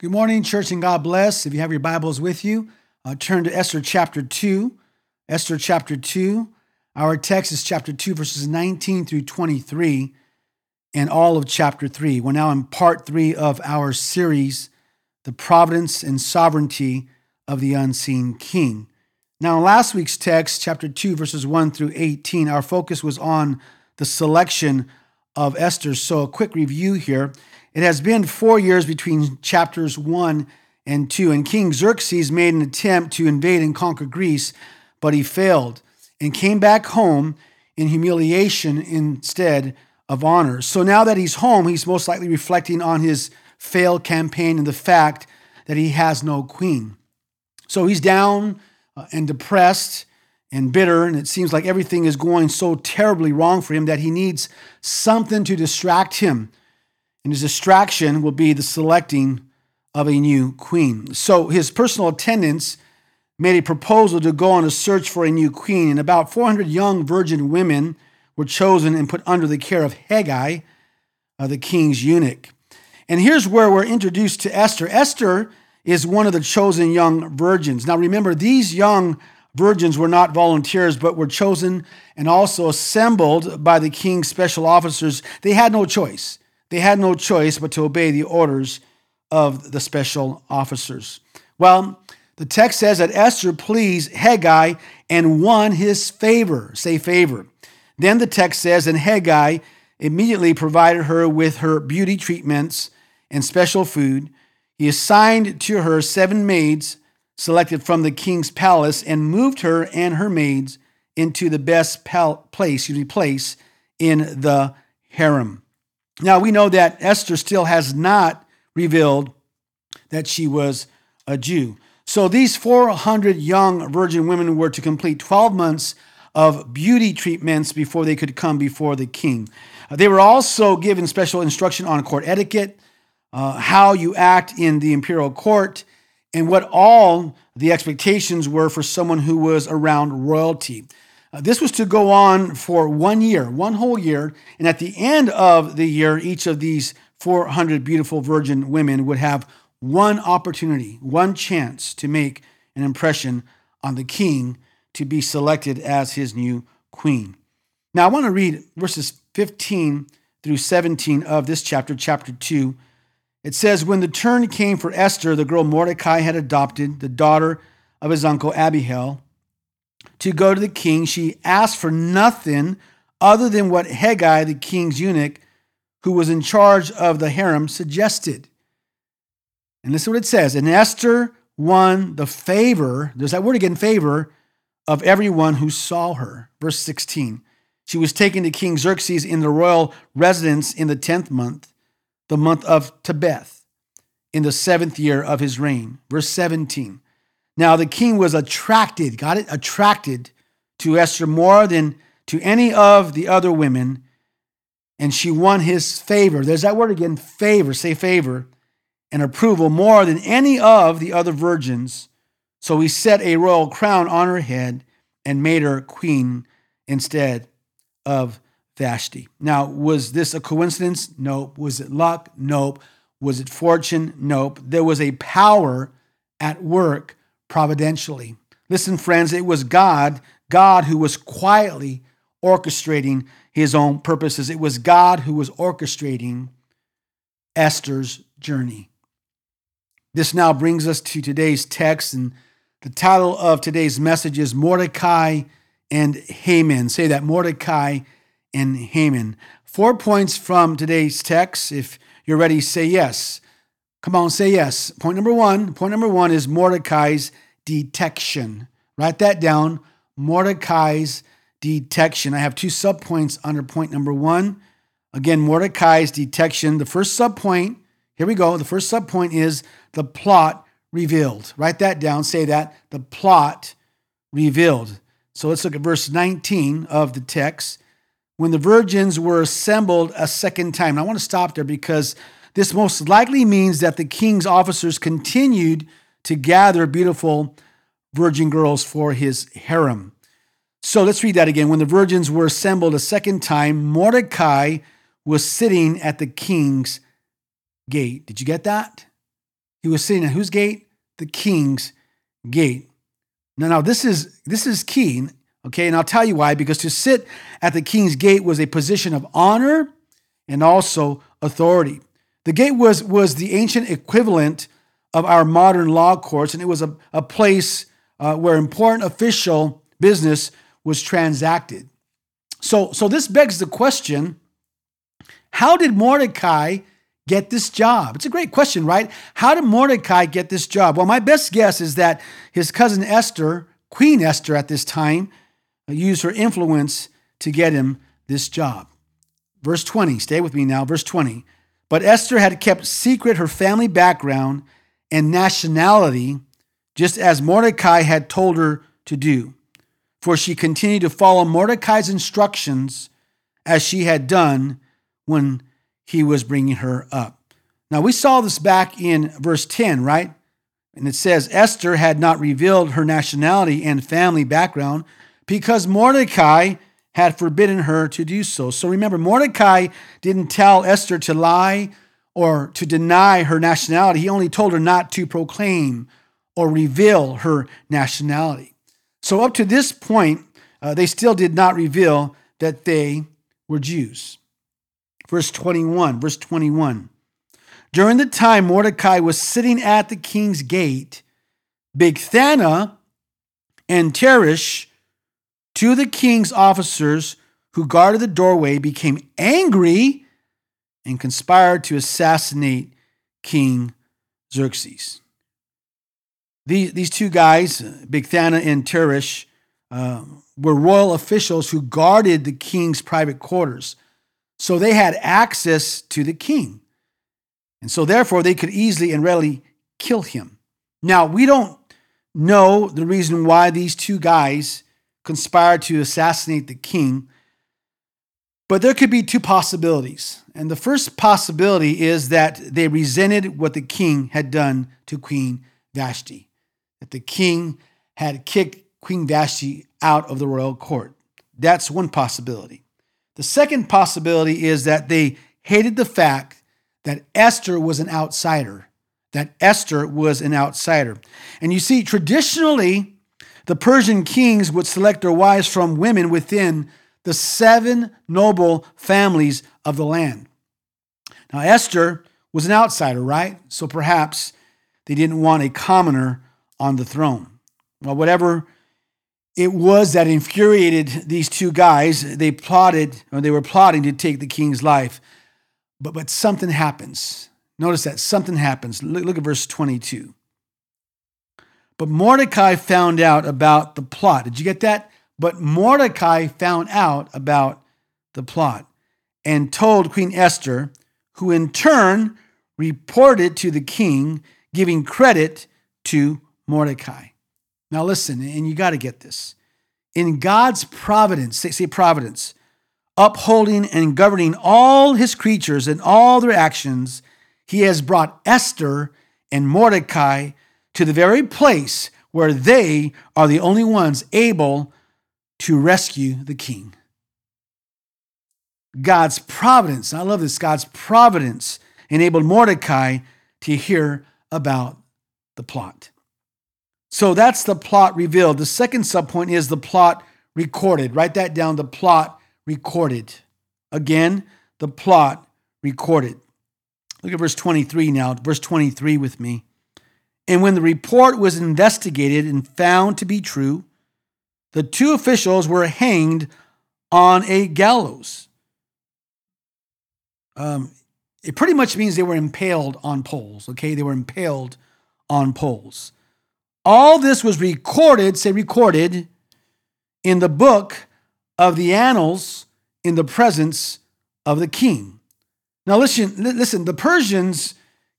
Good morning, church, and God bless. If you have your Bibles with you, uh, turn to Esther chapter 2. Esther chapter 2. Our text is chapter 2, verses 19 through 23, and all of chapter 3. We're now in part 3 of our series, The Providence and Sovereignty of the Unseen King. Now, in last week's text, chapter 2, verses 1 through 18, our focus was on the selection of Esther. So, a quick review here. It has been four years between chapters 1 and 2, and King Xerxes made an attempt to invade and conquer Greece, but he failed and came back home in humiliation instead of honor. So now that he's home, he's most likely reflecting on his failed campaign and the fact that he has no queen. So he's down uh, and depressed and bitter, and it seems like everything is going so terribly wrong for him that he needs something to distract him and his distraction will be the selecting of a new queen. So his personal attendants made a proposal to go on a search for a new queen, and about 400 young virgin women were chosen and put under the care of Hegai, uh, the king's eunuch. And here's where we're introduced to Esther. Esther is one of the chosen young virgins. Now remember, these young virgins were not volunteers, but were chosen and also assembled by the king's special officers. They had no choice. They had no choice but to obey the orders of the special officers. Well, the text says that Esther pleased Hegai and won his favor. Say favor. Then the text says, and Hegai immediately provided her with her beauty treatments and special food. He assigned to her seven maids selected from the king's palace and moved her and her maids into the best pal- place, excuse me, place in the harem. Now we know that Esther still has not revealed that she was a Jew. So these 400 young virgin women were to complete 12 months of beauty treatments before they could come before the king. Uh, they were also given special instruction on court etiquette, uh, how you act in the imperial court, and what all the expectations were for someone who was around royalty. Uh, this was to go on for one year, one whole year. And at the end of the year, each of these 400 beautiful virgin women would have one opportunity, one chance to make an impression on the king to be selected as his new queen. Now, I want to read verses 15 through 17 of this chapter, chapter 2. It says, When the turn came for Esther, the girl Mordecai had adopted, the daughter of his uncle Abihail, to go to the king, she asked for nothing other than what Hegai, the king's eunuch, who was in charge of the harem, suggested. And this is what it says. And Esther won the favor, there's that word again, favor, of everyone who saw her. Verse 16. She was taken to King Xerxes in the royal residence in the 10th month, the month of Tebeth, in the seventh year of his reign. Verse 17. Now the king was attracted, got it? Attracted to Esther more than to any of the other women, and she won his favor. There's that word again favor, say favor, and approval more than any of the other virgins. So he set a royal crown on her head and made her queen instead of Vashti. Now, was this a coincidence? Nope. Was it luck? Nope. Was it fortune? Nope. There was a power at work providentially. Listen, friends, it was God, God who was quietly orchestrating his own purposes. It was God who was orchestrating Esther's journey. This now brings us to today's text, and the title of today's message is Mordecai and Haman. Say that Mordecai and Haman. Four points from today's text. If you're ready, say yes. Come on, say yes. Point number one. Point number one is Mordecai's detection. Write that down. Mordecai's detection. I have two subpoints under point number one. Again, Mordecai's detection. The first subpoint, here we go. The first subpoint is the plot revealed. Write that down. Say that. The plot revealed. So let's look at verse 19 of the text. When the virgins were assembled a second time. Now, I want to stop there because this most likely means that the king's officers continued to gather beautiful virgin girls for his harem. So let's read that again. When the virgins were assembled a second time, Mordecai was sitting at the king's gate. Did you get that? He was sitting at whose gate? The king's gate. Now, now this is this is key. Okay, and I'll tell you why. Because to sit at the king's gate was a position of honor and also authority. The gate was, was the ancient equivalent of our modern law courts, and it was a, a place uh, where important official business was transacted. So, so this begs the question how did Mordecai get this job? It's a great question, right? How did Mordecai get this job? Well, my best guess is that his cousin Esther, Queen Esther at this time, used her influence to get him this job. Verse 20, stay with me now. Verse 20. But Esther had kept secret her family background and nationality, just as Mordecai had told her to do. For she continued to follow Mordecai's instructions as she had done when he was bringing her up. Now, we saw this back in verse 10, right? And it says Esther had not revealed her nationality and family background because Mordecai had forbidden her to do so. So remember, Mordecai didn't tell Esther to lie or to deny her nationality. He only told her not to proclaim or reveal her nationality. So up to this point, uh, they still did not reveal that they were Jews. Verse 21, verse 21. During the time Mordecai was sitting at the king's gate, Bigthana and Teresh Two of the king's officers who guarded the doorway became angry and conspired to assassinate King Xerxes. These, these two guys, Bigthana and Teresh, uh, were royal officials who guarded the king's private quarters. So they had access to the king. And so, therefore, they could easily and readily kill him. Now, we don't know the reason why these two guys conspired to assassinate the king. But there could be two possibilities. And the first possibility is that they resented what the king had done to Queen Vashti, that the king had kicked Queen Vashti out of the royal court. That's one possibility. The second possibility is that they hated the fact that Esther was an outsider, that Esther was an outsider. And you see, traditionally, the Persian kings would select their wives from women within the seven noble families of the land. Now, Esther was an outsider, right? So perhaps they didn't want a commoner on the throne. Well, whatever it was that infuriated these two guys, they plotted, or they were plotting to take the king's life. But, but something happens. Notice that something happens. Look, look at verse 22. But Mordecai found out about the plot. Did you get that? But Mordecai found out about the plot and told Queen Esther, who in turn reported to the king, giving credit to Mordecai. Now, listen, and you got to get this. In God's providence, say, say providence, upholding and governing all his creatures and all their actions, he has brought Esther and Mordecai to the very place where they are the only ones able to rescue the king. God's providence, I love this, God's providence enabled Mordecai to hear about the plot. So that's the plot revealed. The second subpoint is the plot recorded. Write that down the plot recorded. Again, the plot recorded. Look at verse 23 now. Verse 23 with me. And when the report was investigated and found to be true, the two officials were hanged on a gallows. Um, it pretty much means they were impaled on poles, okay? They were impaled on poles. All this was recorded, say recorded, in the book of the annals in the presence of the king. Now listen, listen, the Persians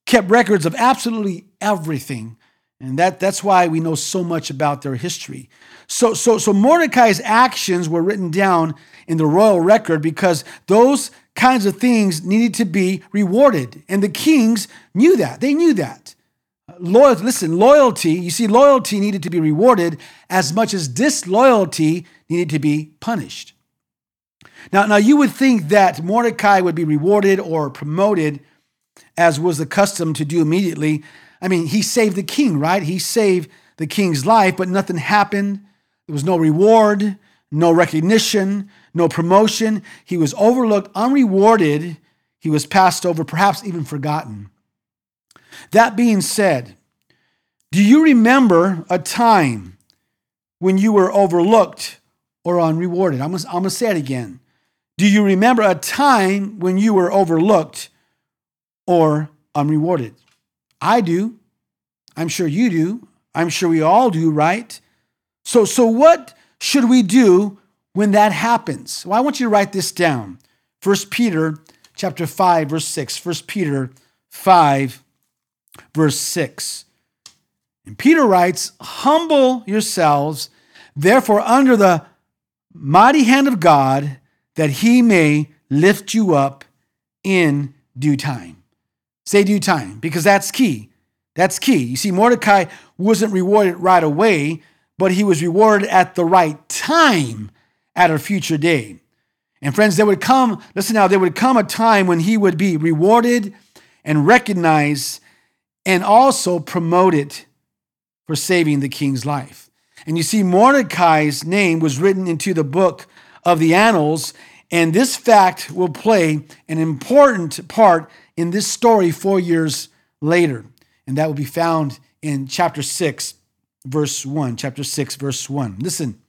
kept records of absolutely everything. And that, that's why we know so much about their history. So, so, so Mordecai's actions were written down in the royal record because those kinds of things needed to be rewarded. And the kings knew that. They knew that. Loyalty, listen, loyalty, you see, loyalty needed to be rewarded as much as disloyalty needed to be punished. Now, now you would think that Mordecai would be rewarded or promoted as was the custom to do immediately. I mean, he saved the king, right? He saved the king's life, but nothing happened. There was no reward, no recognition, no promotion. He was overlooked, unrewarded. He was passed over, perhaps even forgotten. That being said, do you remember a time when you were overlooked or unrewarded? I'm going to say it again. Do you remember a time when you were overlooked or unrewarded? I do. I'm sure you do. I'm sure we all do, right? So, so what should we do when that happens? Well, I want you to write this down. 1 Peter chapter 5, verse 6. 1 Peter 5, verse 6. And Peter writes, Humble yourselves, therefore, under the mighty hand of God, that he may lift you up in due time. Say due time, because that's key. That's key. You see, Mordecai wasn't rewarded right away, but he was rewarded at the right time at a future day. And friends, there would come, listen now, there would come a time when he would be rewarded and recognized and also promoted for saving the king's life. And you see, Mordecai's name was written into the book of the annals, and this fact will play an important part in this story four years later. And that will be found in chapter 6, verse 1. Chapter 6, verse 1. Listen.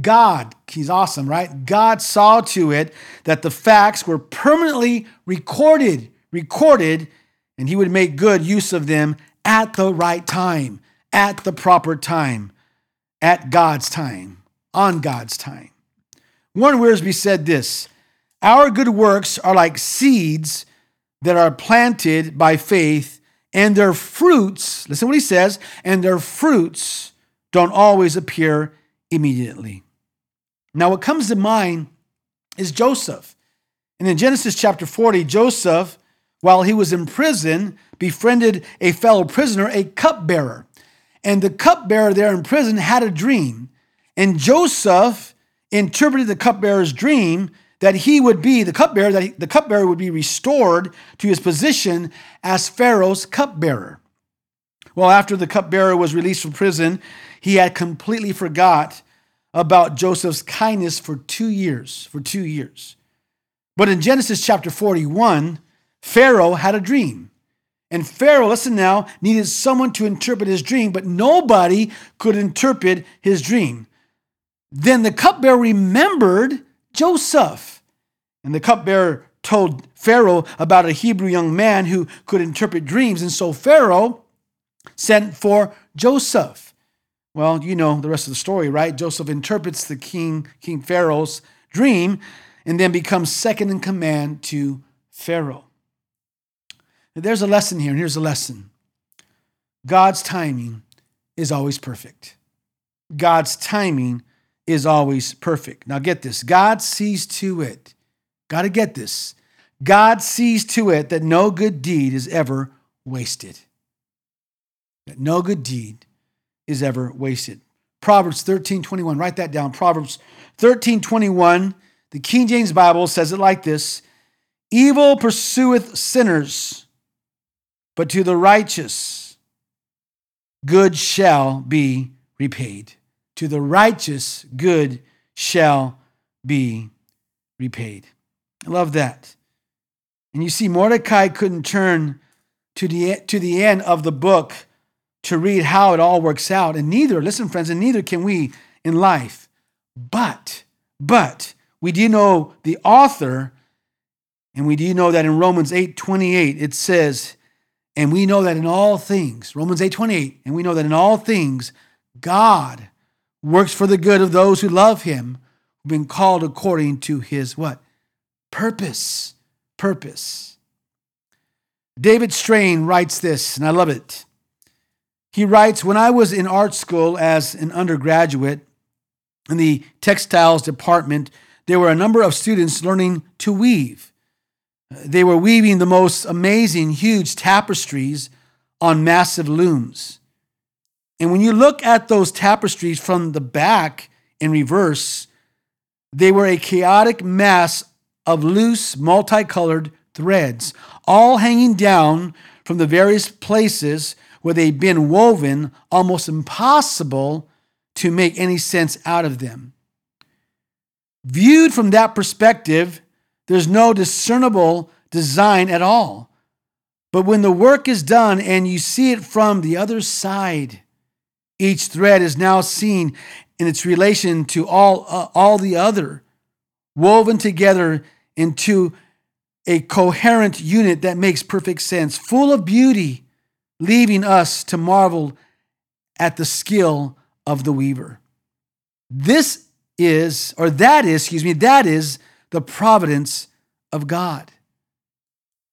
God, he's awesome, right? God saw to it that the facts were permanently recorded, recorded, and he would make good use of them at the right time, at the proper time, at God's time, on God's time. Warren Wiersbe said this Our good works are like seeds that are planted by faith, and their fruits, listen what he says, and their fruits don't always appear immediately. Now, what comes to mind is Joseph. And in Genesis chapter 40, Joseph, while he was in prison, befriended a fellow prisoner, a cupbearer. And the cupbearer there in prison had a dream. And Joseph interpreted the cupbearer's dream that he would be the cupbearer, that he, the cupbearer would be restored to his position as Pharaoh's cupbearer. Well, after the cupbearer was released from prison, he had completely forgot about Joseph's kindness for two years. For two years. But in Genesis chapter 41, Pharaoh had a dream. And Pharaoh, listen now, needed someone to interpret his dream, but nobody could interpret his dream. Then the cupbearer remembered Joseph. And the cupbearer told Pharaoh about a Hebrew young man who could interpret dreams. And so Pharaoh sent for Joseph. Well, you know the rest of the story, right? Joseph interprets the king, King Pharaoh's dream and then becomes second in command to Pharaoh. Now, there's a lesson here, and here's a lesson God's timing is always perfect. God's timing is always perfect. Now, get this God sees to it, got to get this. God sees to it that no good deed is ever wasted. That no good deed is ever wasted. Proverbs 13 21, write that down. Proverbs 13 21, the King James Bible says it like this Evil pursueth sinners, but to the righteous good shall be repaid. To the righteous good shall be repaid. I love that. And you see, Mordecai couldn't turn to the, to the end of the book to read how it all works out. And neither, listen, friends, and neither can we in life. But, but, we do know the author, and we do know that in Romans 8 28, it says, and we know that in all things, Romans 8 28, and we know that in all things, God works for the good of those who love him, who've been called according to his what? Purpose. Purpose. David Strain writes this, and I love it. He writes When I was in art school as an undergraduate in the textiles department, there were a number of students learning to weave. They were weaving the most amazing, huge tapestries on massive looms. And when you look at those tapestries from the back in reverse, they were a chaotic mass of loose, multicolored threads, all hanging down from the various places where they'd been woven, almost impossible to make any sense out of them. Viewed from that perspective, there's no discernible design at all. But when the work is done and you see it from the other side, each thread is now seen in its relation to all, uh, all the other, woven together into a coherent unit that makes perfect sense, full of beauty, leaving us to marvel at the skill of the weaver. This is, or that is, excuse me, that is the providence of God.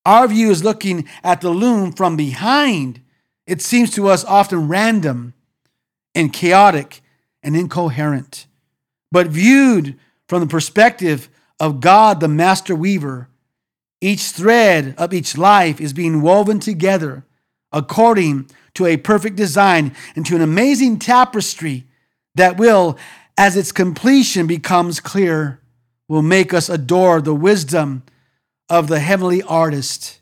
Our view is looking at the loom from behind. It seems to us often random and chaotic and incoherent. But viewed from the perspective of God, the master weaver, each thread of each life is being woven together according to a perfect design into an amazing tapestry that will, as its completion becomes clear, will make us adore the wisdom of the heavenly artist.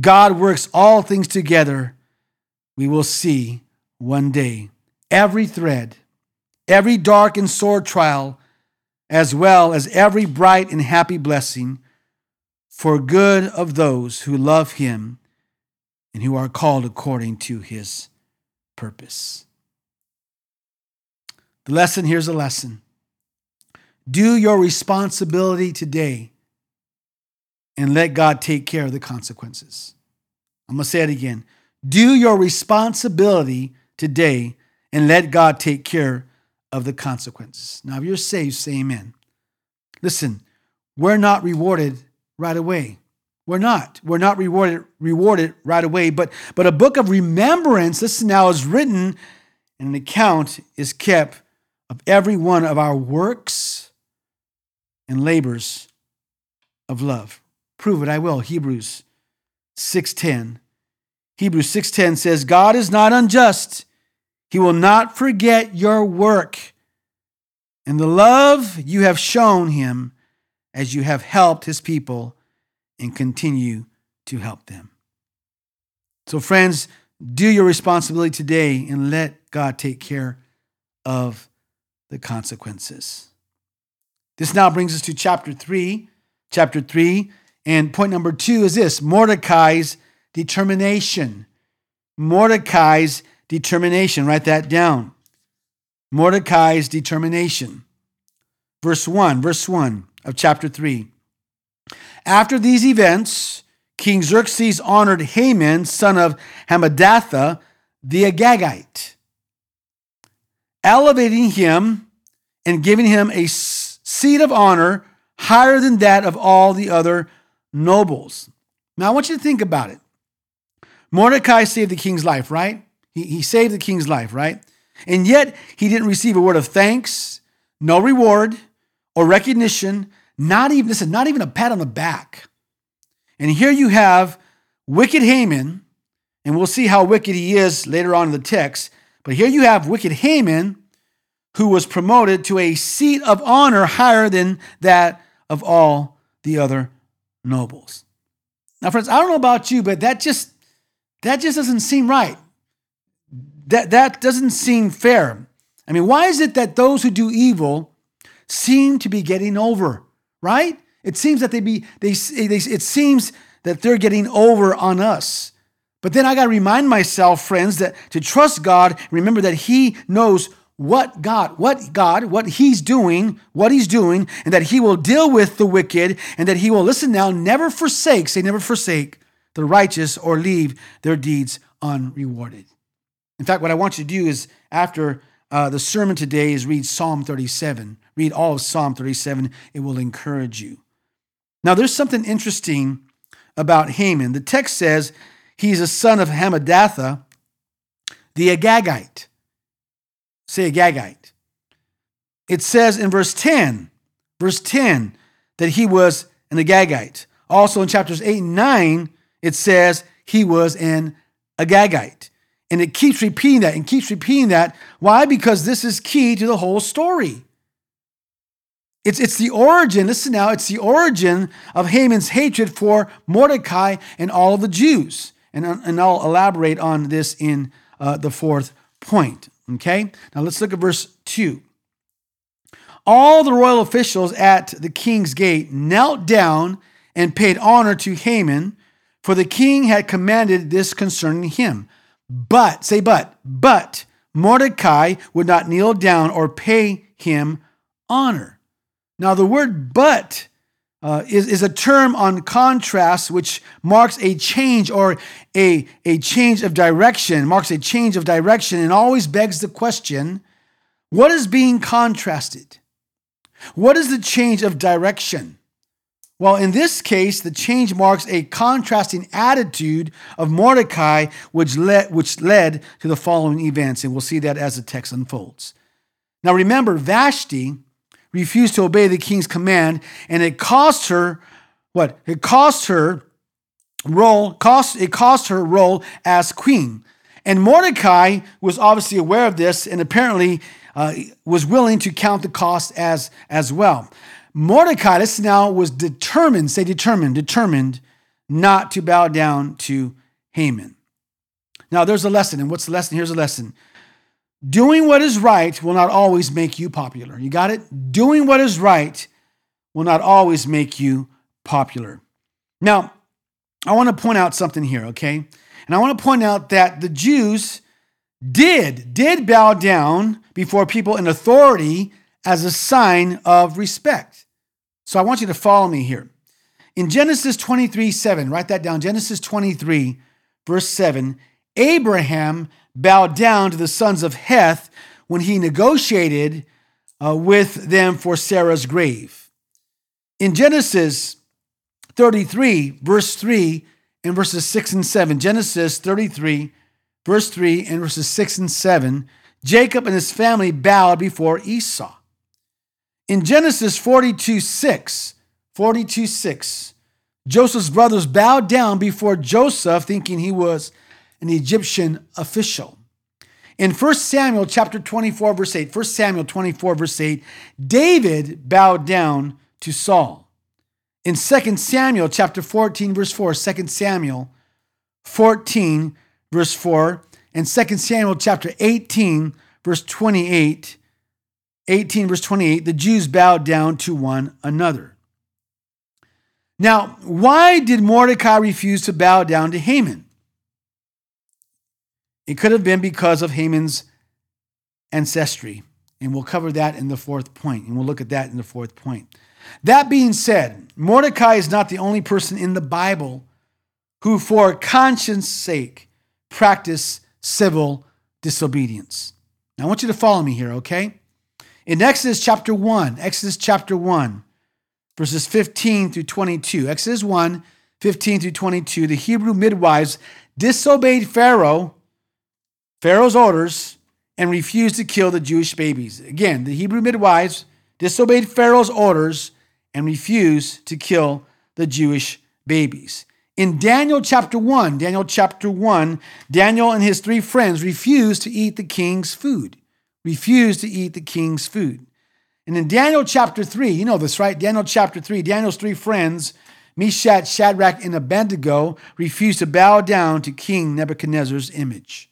God works all things together. We will see one day every thread, every dark and sore trial, as well as every bright and happy blessing for good of those who love him and who are called according to his purpose. The lesson here's a lesson. Do your responsibility today and let God take care of the consequences. I'm going to say it again. Do your responsibility today and let God take care of the consequences. Now, if you're saved, say amen. Listen, we're not rewarded right away. We're not. We're not rewarded rewarded right away, but but a book of remembrance, listen now, is written and an account is kept of every one of our works and labors of love. Prove it, I will. Hebrews 6:10. Hebrews 6:10 says, God is not unjust. He will not forget your work and the love you have shown him as you have helped his people and continue to help them. So, friends, do your responsibility today and let God take care of the consequences. This now brings us to chapter 3. Chapter 3 and point number two is this Mordecai's determination. Mordecai's determination. Write that down. Mordecai's determination. Verse 1, verse 1 of chapter 3. After these events, King Xerxes honored Haman, son of Hammedatha, the Agagite, elevating him and giving him a seat of honor higher than that of all the other nobles. Now, I want you to think about it. Mordecai saved the king's life, right? He, he saved the king's life, right? And yet, he didn't receive a word of thanks, no reward or recognition, not even, listen, not even a pat on the back. And here you have wicked Haman, and we'll see how wicked he is later on in the text. But here you have wicked Haman, who was promoted to a seat of honor higher than that of all the other nobles. Now, friends, I don't know about you, but that just that just doesn't seem right. That that doesn't seem fair. I mean, why is it that those who do evil seem to be getting over? Right? It seems that they be they, they it seems that they're getting over on us. But then I got to remind myself, friends, that to trust God, remember that He knows what God, what God, what He's doing, what He's doing, and that He will deal with the wicked, and that He will, listen now, never forsake, say, never forsake the righteous or leave their deeds unrewarded. In fact, what I want you to do is after uh, the sermon today is read Psalm 37. Read all of Psalm 37. It will encourage you. Now, there's something interesting about Haman. The text says he's a son of Hammedatha, the Agagite. Say Agagite. It says in verse 10, verse 10, that he was an Agagite. Also in chapters 8 and 9, it says he was an Agagite. And it keeps repeating that and keeps repeating that. Why? Because this is key to the whole story. It's, it's the origin, listen now, it's the origin of Haman's hatred for Mordecai and all of the Jews. And, and I'll elaborate on this in uh, the fourth point. Okay? Now let's look at verse 2. All the royal officials at the king's gate knelt down and paid honor to Haman, for the king had commanded this concerning him. But, say but, but Mordecai would not kneel down or pay him honor. Now, the word but uh, is, is a term on contrast which marks a change or a, a change of direction, marks a change of direction, and always begs the question what is being contrasted? What is the change of direction? Well, in this case, the change marks a contrasting attitude of Mordecai, which led, which led to the following events, and we'll see that as the text unfolds. Now, remember, Vashti refused to obey the king's command, and it cost her what? It cost her role, cost it cost her role as queen. And Mordecai was obviously aware of this, and apparently uh, was willing to count the cost as as well. Mordecai, this now was determined, say determined, determined not to bow down to Haman. Now, there's a lesson, and what's the lesson? Here's a lesson. Doing what is right will not always make you popular. You got it? Doing what is right will not always make you popular. Now, I want to point out something here, okay? And I want to point out that the Jews did, did bow down before people in authority as a sign of respect. So I want you to follow me here. In Genesis 23 7, write that down. Genesis 23, verse 7, Abraham bowed down to the sons of Heth when he negotiated uh, with them for Sarah's grave. In Genesis 33, verse 3, and verses 6 and 7, Genesis 33, verse 3, and verses 6 and 7, Jacob and his family bowed before Esau. In Genesis 42 6, 42 6, Joseph's brothers bowed down before Joseph, thinking he was an Egyptian official. In 1 Samuel chapter 24, verse 8, 1 Samuel 24, verse 8, David bowed down to Saul. In 2 Samuel chapter 14, verse 4, 2 Samuel 14, verse 4, and 2 Samuel chapter 18, verse 28, 18, verse 28, the Jews bowed down to one another. Now, why did Mordecai refuse to bow down to Haman? It could have been because of Haman's ancestry. And we'll cover that in the fourth point, and we'll look at that in the fourth point. That being said, Mordecai is not the only person in the Bible who, for conscience sake, practiced civil disobedience. Now, I want you to follow me here, okay? In Exodus chapter 1, Exodus chapter 1, verses 15 through 22, Exodus 1, 15 through 22, the Hebrew midwives disobeyed Pharaoh, Pharaoh's orders, and refused to kill the Jewish babies. Again, the Hebrew midwives disobeyed Pharaoh's orders and refused to kill the Jewish babies. In Daniel chapter 1, Daniel chapter 1, Daniel and his three friends refused to eat the king's food refused to eat the king's food. And in Daniel chapter 3, you know this, right? Daniel chapter 3, Daniel's three friends, Meshach, Shadrach, and Abednego, refused to bow down to King Nebuchadnezzar's image.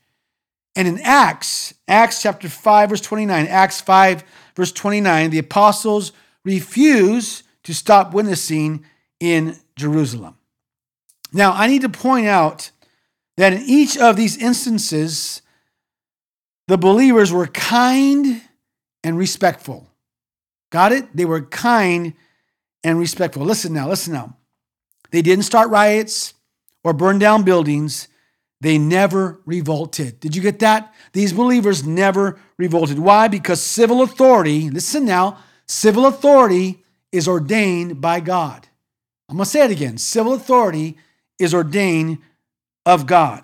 And in Acts, Acts chapter 5, verse 29, Acts 5, verse 29, the apostles refuse to stop witnessing in Jerusalem. Now, I need to point out that in each of these instances, the believers were kind and respectful. Got it? They were kind and respectful. Listen now, listen now. They didn't start riots or burn down buildings. They never revolted. Did you get that? These believers never revolted. Why? Because civil authority, listen now, civil authority is ordained by God. I'm going to say it again. Civil authority is ordained of God.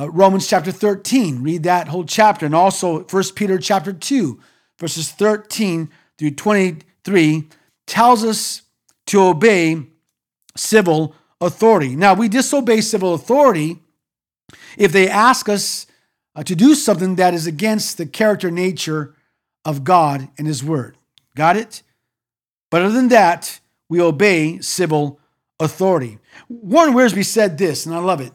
Uh, Romans chapter 13, read that whole chapter, and also 1 Peter chapter 2, verses 13 through 23, tells us to obey civil authority. Now, we disobey civil authority if they ask us uh, to do something that is against the character nature of God and His Word. Got it? But other than that, we obey civil authority. Warren Wiersbe said this, and I love it.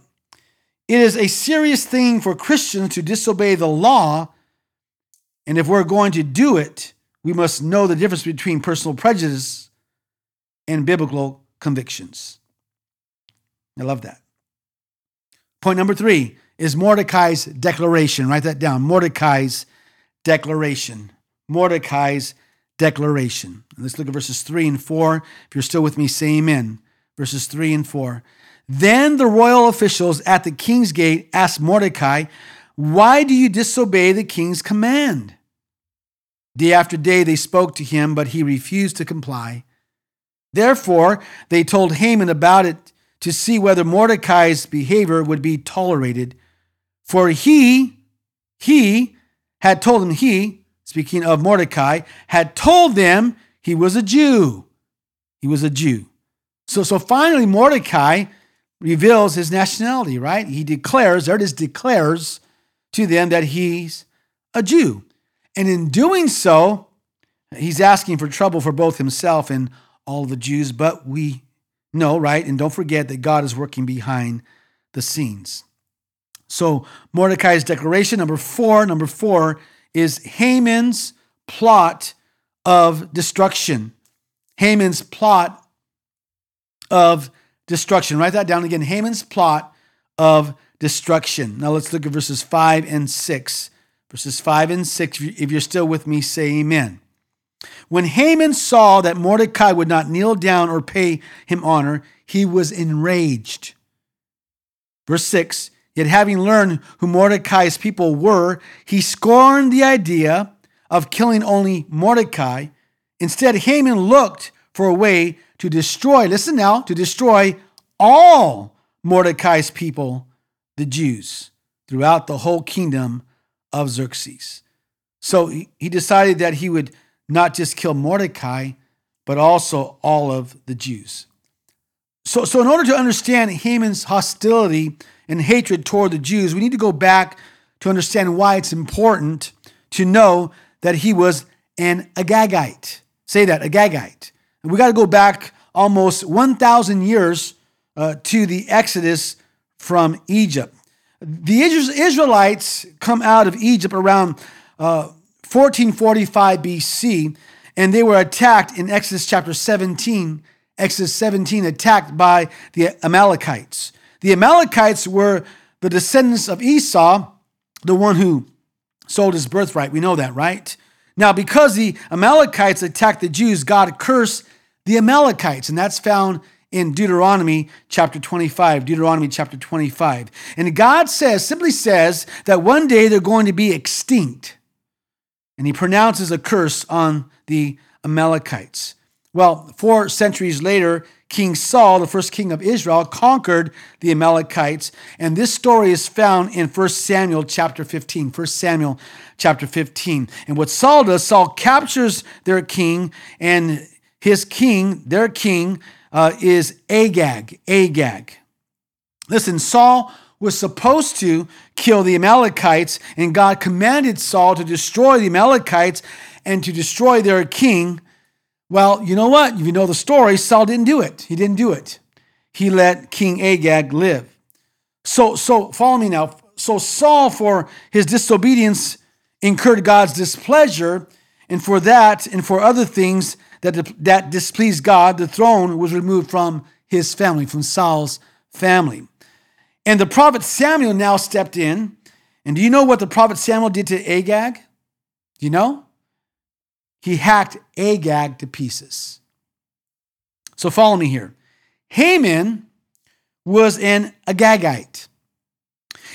It is a serious thing for Christians to disobey the law. And if we're going to do it, we must know the difference between personal prejudice and biblical convictions. I love that. Point number three is Mordecai's declaration. Write that down. Mordecai's declaration. Mordecai's declaration. Let's look at verses 3 and 4. If you're still with me, say amen. Verses 3 and 4. Then the royal officials at the king's gate asked Mordecai, Why do you disobey the king's command? Day after day they spoke to him, but he refused to comply. Therefore, they told Haman about it to see whether Mordecai's behavior would be tolerated. For he, he had told them, he, speaking of Mordecai, had told them he was a Jew. He was a Jew. So, so finally, Mordecai reveals his nationality, right? He declares, there it is, declares to them that he's a Jew. And in doing so, he's asking for trouble for both himself and all the Jews, but we know, right? And don't forget that God is working behind the scenes. So, Mordecai's declaration, number four, number four is Haman's plot of destruction. Haman's plot of destruction. Write that down again. Haman's plot of destruction. Now let's look at verses 5 and 6. Verses 5 and 6. If you're still with me, say amen. When Haman saw that Mordecai would not kneel down or pay him honor, he was enraged. Verse 6 Yet having learned who Mordecai's people were, he scorned the idea of killing only Mordecai. Instead, Haman looked for a way to destroy, listen now, to destroy all Mordecai's people, the Jews, throughout the whole kingdom of Xerxes. So he decided that he would not just kill Mordecai, but also all of the Jews. So, so in order to understand Haman's hostility and hatred toward the Jews, we need to go back to understand why it's important to know that he was an Agagite. Say that, Agagite. We got to go back almost 1,000 years uh, to the Exodus from Egypt. The Israelites come out of Egypt around uh, 1445 BC, and they were attacked in Exodus chapter 17. Exodus 17, attacked by the Amalekites. The Amalekites were the descendants of Esau, the one who sold his birthright. We know that, right? Now, because the Amalekites attacked the Jews, God cursed the Amalekites, and that's found in Deuteronomy chapter 25. Deuteronomy chapter 25. And God says, simply says, that one day they're going to be extinct. And he pronounces a curse on the Amalekites. Well, four centuries later, King Saul, the first king of Israel, conquered the Amalekites. And this story is found in 1 Samuel chapter 15. 1 Samuel chapter 15. And what Saul does, Saul captures their king, and his king, their king, uh, is Agag. Agag. Listen, Saul was supposed to kill the Amalekites, and God commanded Saul to destroy the Amalekites and to destroy their king. Well, you know what? If you know the story, Saul didn't do it. He didn't do it. He let King Agag live. So, so follow me now. So Saul, for his disobedience, incurred God's displeasure, and for that and for other things that, that displeased God, the throne was removed from his family, from Saul's family. And the prophet Samuel now stepped in. And do you know what the prophet Samuel did to Agag? Do you know? he hacked Agag to pieces. So follow me here. Haman was an Agagite.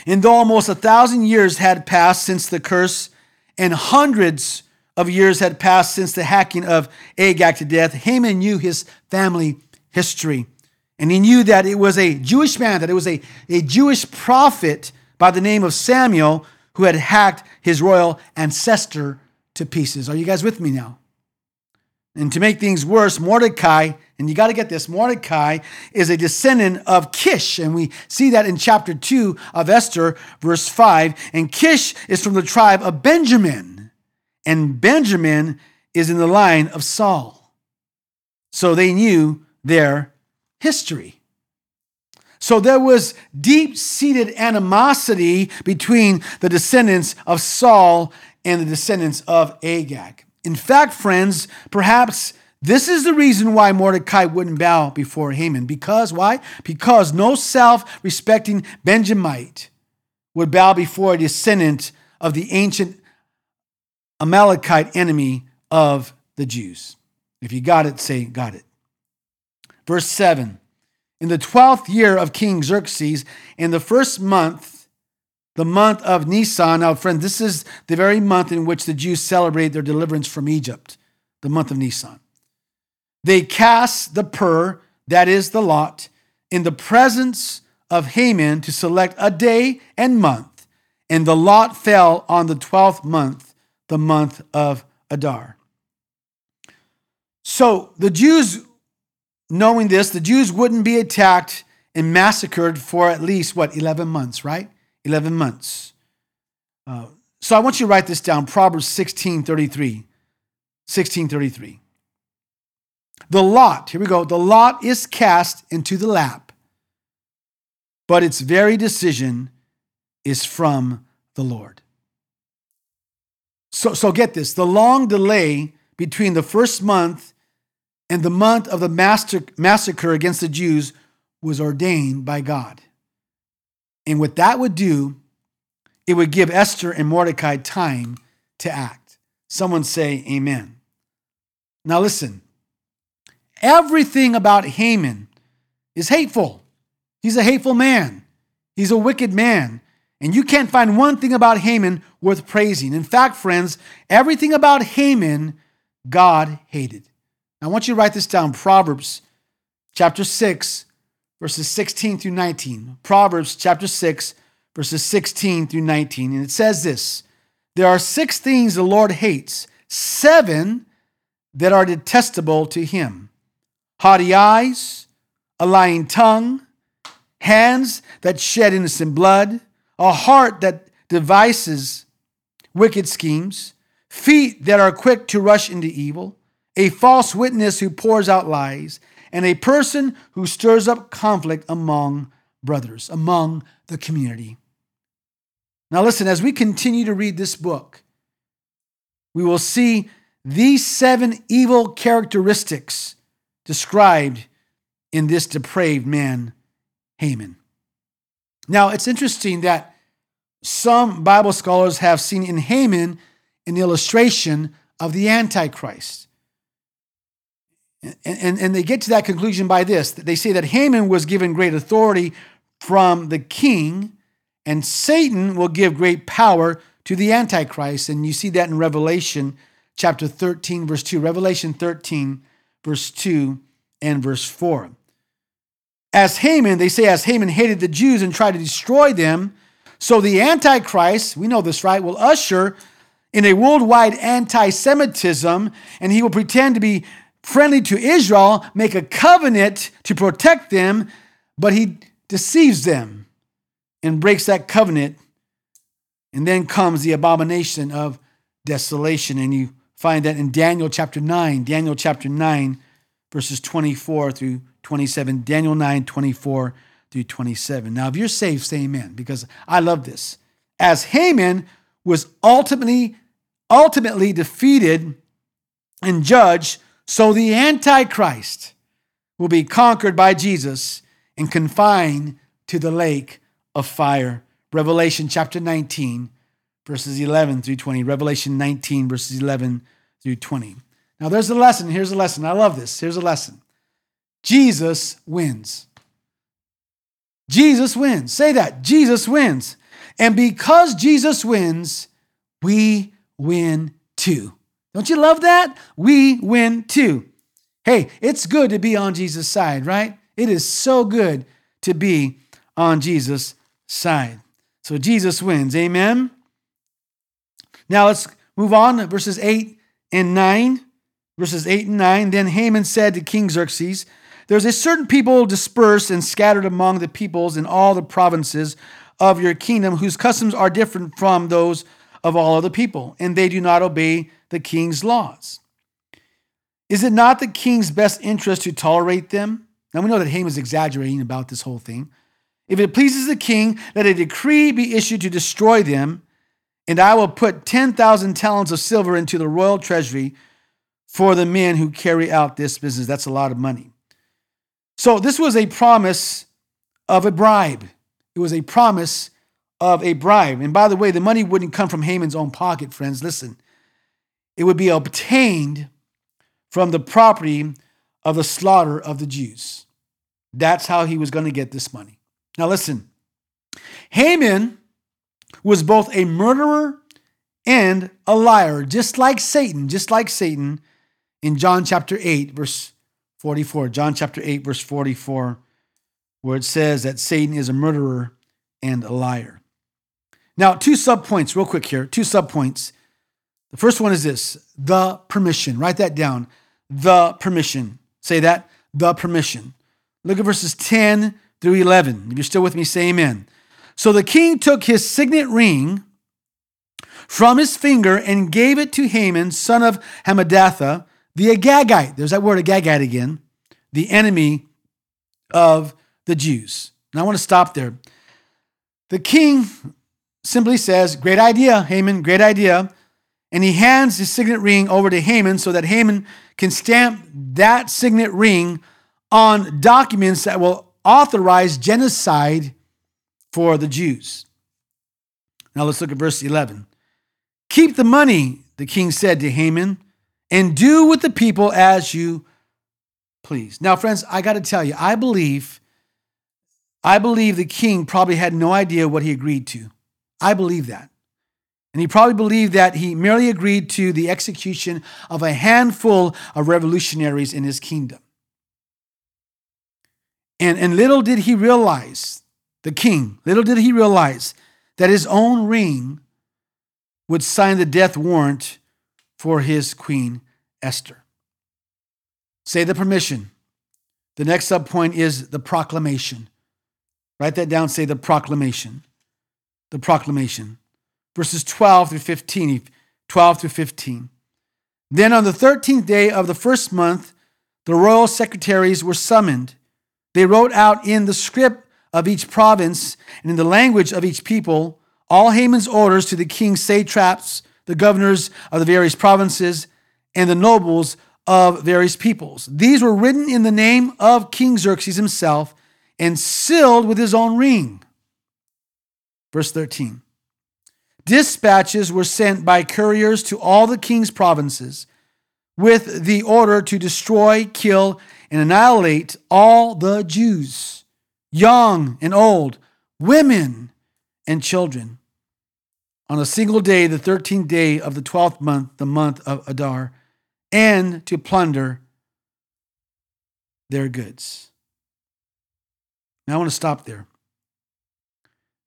And though almost a thousand years had passed since the curse, and hundreds of years had passed since the hacking of Agag to death, Haman knew his family history. And he knew that it was a Jewish man, that it was a, a Jewish prophet by the name of Samuel who had hacked his royal ancestor to pieces. Are you guys with me now? And to make things worse, Mordecai, and you got to get this Mordecai is a descendant of Kish. And we see that in chapter 2 of Esther, verse 5. And Kish is from the tribe of Benjamin. And Benjamin is in the line of Saul. So they knew their history. So there was deep seated animosity between the descendants of Saul and the descendants of Agag. In fact, friends, perhaps this is the reason why Mordecai wouldn't bow before Haman. Because why? Because no self respecting Benjamite would bow before a descendant of the ancient Amalekite enemy of the Jews. If you got it, say, got it. Verse 7 In the 12th year of King Xerxes, in the first month, the month of Nisan. Now, friend, this is the very month in which the Jews celebrate their deliverance from Egypt, the month of Nisan. They cast the pur, that is the lot, in the presence of Haman to select a day and month, and the lot fell on the 12th month, the month of Adar. So the Jews, knowing this, the Jews wouldn't be attacked and massacred for at least, what, 11 months, right? 11 months. Uh, so I want you to write this down Proverbs 16 33. 16 33. The lot, here we go, the lot is cast into the lap, but its very decision is from the Lord. So, so get this the long delay between the first month and the month of the massacre against the Jews was ordained by God. And what that would do, it would give Esther and Mordecai time to act. Someone say, Amen. Now listen, everything about Haman is hateful. He's a hateful man, he's a wicked man. And you can't find one thing about Haman worth praising. In fact, friends, everything about Haman, God hated. I want you to write this down Proverbs chapter 6, verses 16 through 19. Proverbs chapter 6, verses 16 through 19. And it says this There are six things the Lord hates, seven that are detestable to him haughty eyes, a lying tongue, hands that shed innocent blood, a heart that devises wicked schemes, feet that are quick to rush into evil a false witness who pours out lies, and a person who stirs up conflict among brothers, among the community. Now, listen, as we continue to read this book, we will see these seven evil characteristics described in this depraved man, Haman. Now, it's interesting that some Bible scholars have seen in Haman an illustration of the Antichrist. And, and, and they get to that conclusion by this they say that Haman was given great authority from the king, and Satan will give great power to the Antichrist. And you see that in Revelation chapter 13, verse 2. Revelation 13, verse 2 and verse 4. As Haman, they say, as Haman hated the Jews and tried to destroy them, so the Antichrist, we know this, right, will usher in a worldwide anti Semitism, and he will pretend to be friendly to Israel, make a covenant to protect them, but he deceives them and breaks that covenant. And then comes the abomination of desolation. And you find that in Daniel chapter 9, Daniel chapter 9, verses 24 through 27, Daniel 9, 24 through 27. Now, if you're saved, say amen, because I love this. As Haman was ultimately, ultimately defeated and judged so the Antichrist will be conquered by Jesus and confined to the lake of fire. Revelation chapter 19, verses 11 through 20. Revelation 19, verses 11 through 20. Now there's a lesson. Here's a lesson. I love this. Here's a lesson. Jesus wins. Jesus wins. Say that. Jesus wins. And because Jesus wins, we win too. Don't you love that? We win too. Hey, it's good to be on Jesus' side, right? It is so good to be on Jesus' side. So Jesus wins. Amen. Now let's move on to verses 8 and 9. Verses 8 and 9. Then Haman said to King Xerxes, There's a certain people dispersed and scattered among the peoples in all the provinces of your kingdom whose customs are different from those of all other people, and they do not obey the king's laws. Is it not the king's best interest to tolerate them? Now we know that Haman is exaggerating about this whole thing, If it pleases the king, let a decree be issued to destroy them, and I will put 10,000 talents of silver into the royal treasury for the men who carry out this business. That's a lot of money. So, this was a promise of a bribe. It was a promise of a bribe. And by the way, the money wouldn't come from Haman's own pocket, friends. Listen, it would be obtained from the property of the slaughter of the Jews. That's how he was going to get this money. Now, listen Haman was both a murderer and a liar, just like Satan, just like Satan in John chapter 8, verse 44. John chapter 8, verse 44, where it says that Satan is a murderer and a liar. Now, two subpoints, real quick here, two subpoints. The first one is this the permission. Write that down. The permission. Say that, the permission. Look at verses 10 through 11. If you're still with me, say amen. So the king took his signet ring from his finger and gave it to Haman, son of Hammedatha, the Agagite. There's that word Agagite again, the enemy of the Jews. Now I want to stop there. The king simply says, Great idea, Haman, great idea. And he hands his signet ring over to Haman so that Haman can stamp that signet ring on documents that will authorize genocide for the Jews. Now let's look at verse 11. Keep the money, the king said to Haman, and do with the people as you please. Now, friends, I got to tell you, I believe, I believe the king probably had no idea what he agreed to. I believe that. And he probably believed that he merely agreed to the execution of a handful of revolutionaries in his kingdom. And, and little did he realize, the king, little did he realize that his own ring would sign the death warrant for his queen, Esther. Say the permission. The next subpoint is the proclamation. Write that down, say the proclamation the proclamation. Verses 12 through 15. 12 through 15. Then on the 13th day of the first month, the royal secretaries were summoned. They wrote out in the script of each province and in the language of each people all Haman's orders to the king's satraps, the governors of the various provinces, and the nobles of various peoples. These were written in the name of King Xerxes himself and sealed with his own ring. Verse 13 Dispatches were sent by couriers to all the king's provinces with the order to destroy, kill, and annihilate all the Jews, young and old, women and children. On a single day, the 13th day of the 12th month, the month of Adar, and to plunder their goods. Now I want to stop there.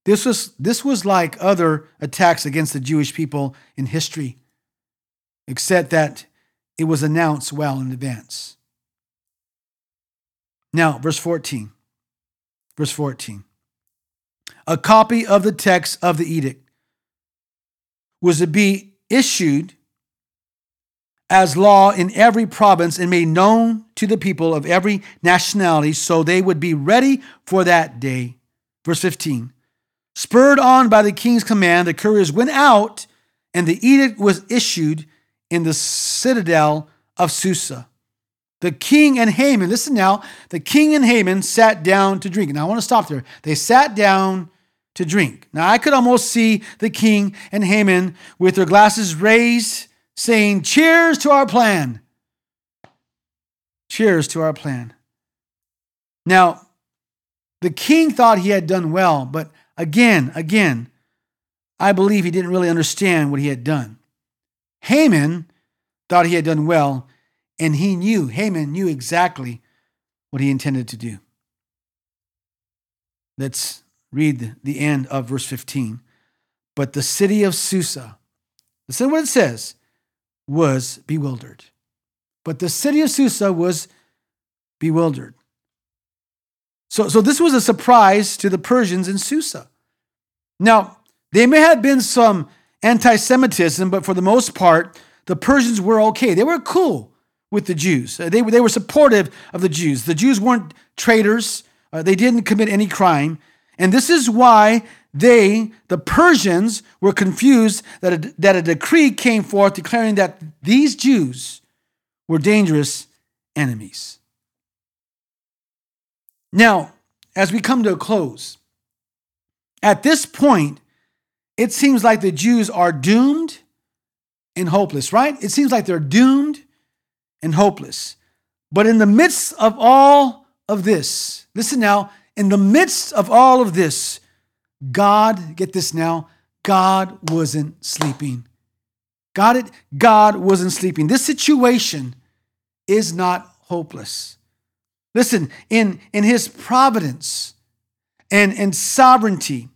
This was, this was like other attacks against the Jewish people in history, except that it was announced well in advance. Now, verse 14. Verse 14. A copy of the text of the edict was to be issued as law in every province and made known to the people of every nationality so they would be ready for that day. Verse 15 Spurred on by the king's command, the couriers went out, and the edict was issued in the citadel of Susa. The king and Haman, listen now, the king and Haman sat down to drink. Now I want to stop there. They sat down to drink. Now I could almost see the king and Haman with their glasses raised, saying, Cheers to our plan. Cheers to our plan. Now, the king thought he had done well, but Again, again, I believe he didn't really understand what he had done. Haman thought he had done well, and he knew, Haman knew exactly what he intended to do. Let's read the end of verse 15. But the city of Susa, listen what it says, was bewildered. But the city of Susa was bewildered. So, so this was a surprise to the Persians in Susa. Now, there may have been some anti Semitism, but for the most part, the Persians were okay. They were cool with the Jews, they, they were supportive of the Jews. The Jews weren't traitors, uh, they didn't commit any crime. And this is why they, the Persians, were confused that a, that a decree came forth declaring that these Jews were dangerous enemies. Now, as we come to a close, at this point, it seems like the Jews are doomed and hopeless, right? It seems like they're doomed and hopeless. But in the midst of all of this, listen now, in the midst of all of this, God, get this now, God wasn't sleeping. Got it? God wasn't sleeping. This situation is not hopeless. Listen, in, in his providence and, and sovereignty,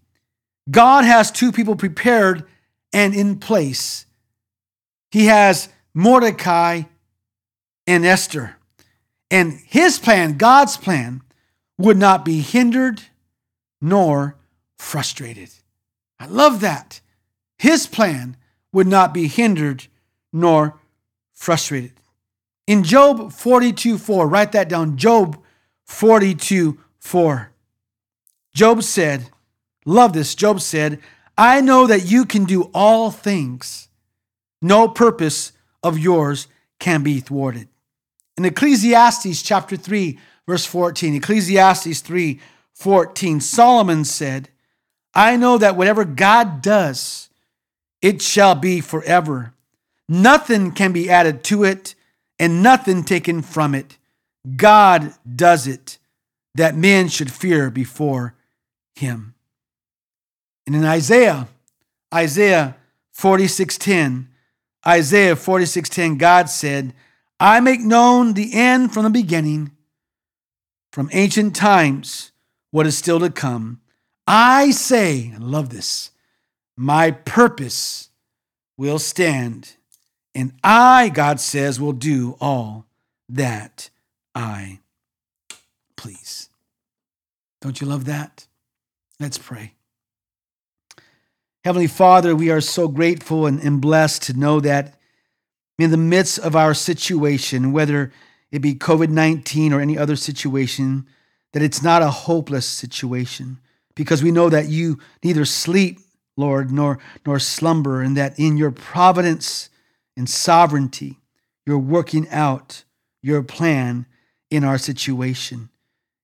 God has two people prepared and in place. He has Mordecai and Esther. And his plan, God's plan, would not be hindered nor frustrated. I love that. His plan would not be hindered nor frustrated. In Job 42 4, write that down. Job 42 4. Job said, Love this. Job said, I know that you can do all things. No purpose of yours can be thwarted. In Ecclesiastes chapter 3, verse 14, Ecclesiastes 3 14, Solomon said, I know that whatever God does, it shall be forever. Nothing can be added to it and nothing taken from it. God does it that men should fear before him. And in Isaiah, Isaiah 46:10, Isaiah 46:10, God said, I make known the end from the beginning, from ancient times, what is still to come. I say, I love this, my purpose will stand, and I, God says, will do all that I please. Don't you love that? Let's pray. Heavenly Father, we are so grateful and, blessed to know that in the midst of our situation, whether it be COVID 19 or any other situation, that it's not a hopeless situation because we know that you neither sleep, Lord, nor, nor slumber, and that in your providence and sovereignty, you're working out your plan in our situation.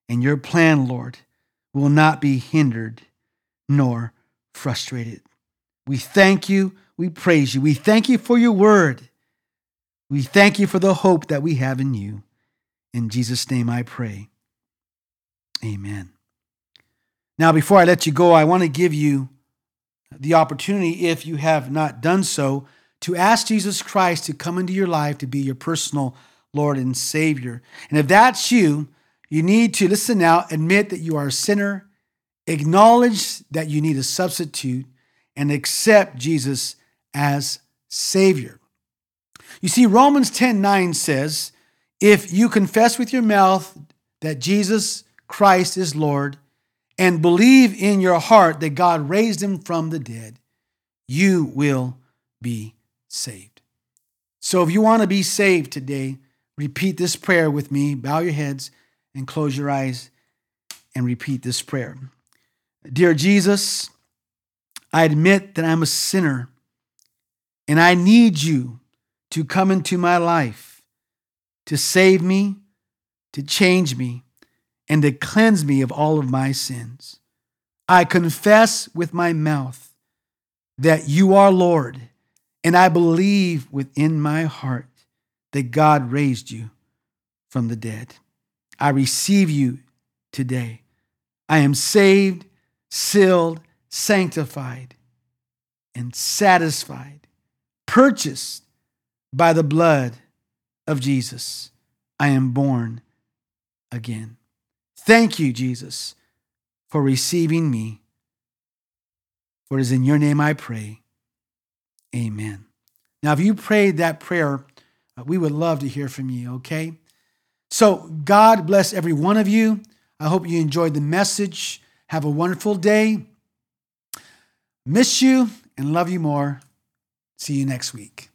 And your plan, Lord, will not be hindered nor frustrated. We thank you. We praise you. We thank you for your word. We thank you for the hope that we have in you. In Jesus' name I pray. Amen. Now, before I let you go, I want to give you the opportunity, if you have not done so, to ask Jesus Christ to come into your life to be your personal Lord and Savior. And if that's you, you need to listen now, admit that you are a sinner, acknowledge that you need a substitute, and accept Jesus as Savior. You see, Romans 10 9 says, If you confess with your mouth that Jesus Christ is Lord and believe in your heart that God raised him from the dead, you will be saved. So if you want to be saved today, repeat this prayer with me. Bow your heads and close your eyes and repeat this prayer. Dear Jesus, I admit that I'm a sinner and I need you to come into my life to save me, to change me, and to cleanse me of all of my sins. I confess with my mouth that you are Lord, and I believe within my heart that God raised you from the dead. I receive you today. I am saved, sealed, sanctified, and satisfied, purchased by the blood of Jesus. I am born again. Thank you, Jesus, for receiving me. For it is in your name I pray. Amen. Now, if you prayed that prayer, uh, we would love to hear from you, okay? So, God bless every one of you. I hope you enjoyed the message. Have a wonderful day. Miss you and love you more. See you next week.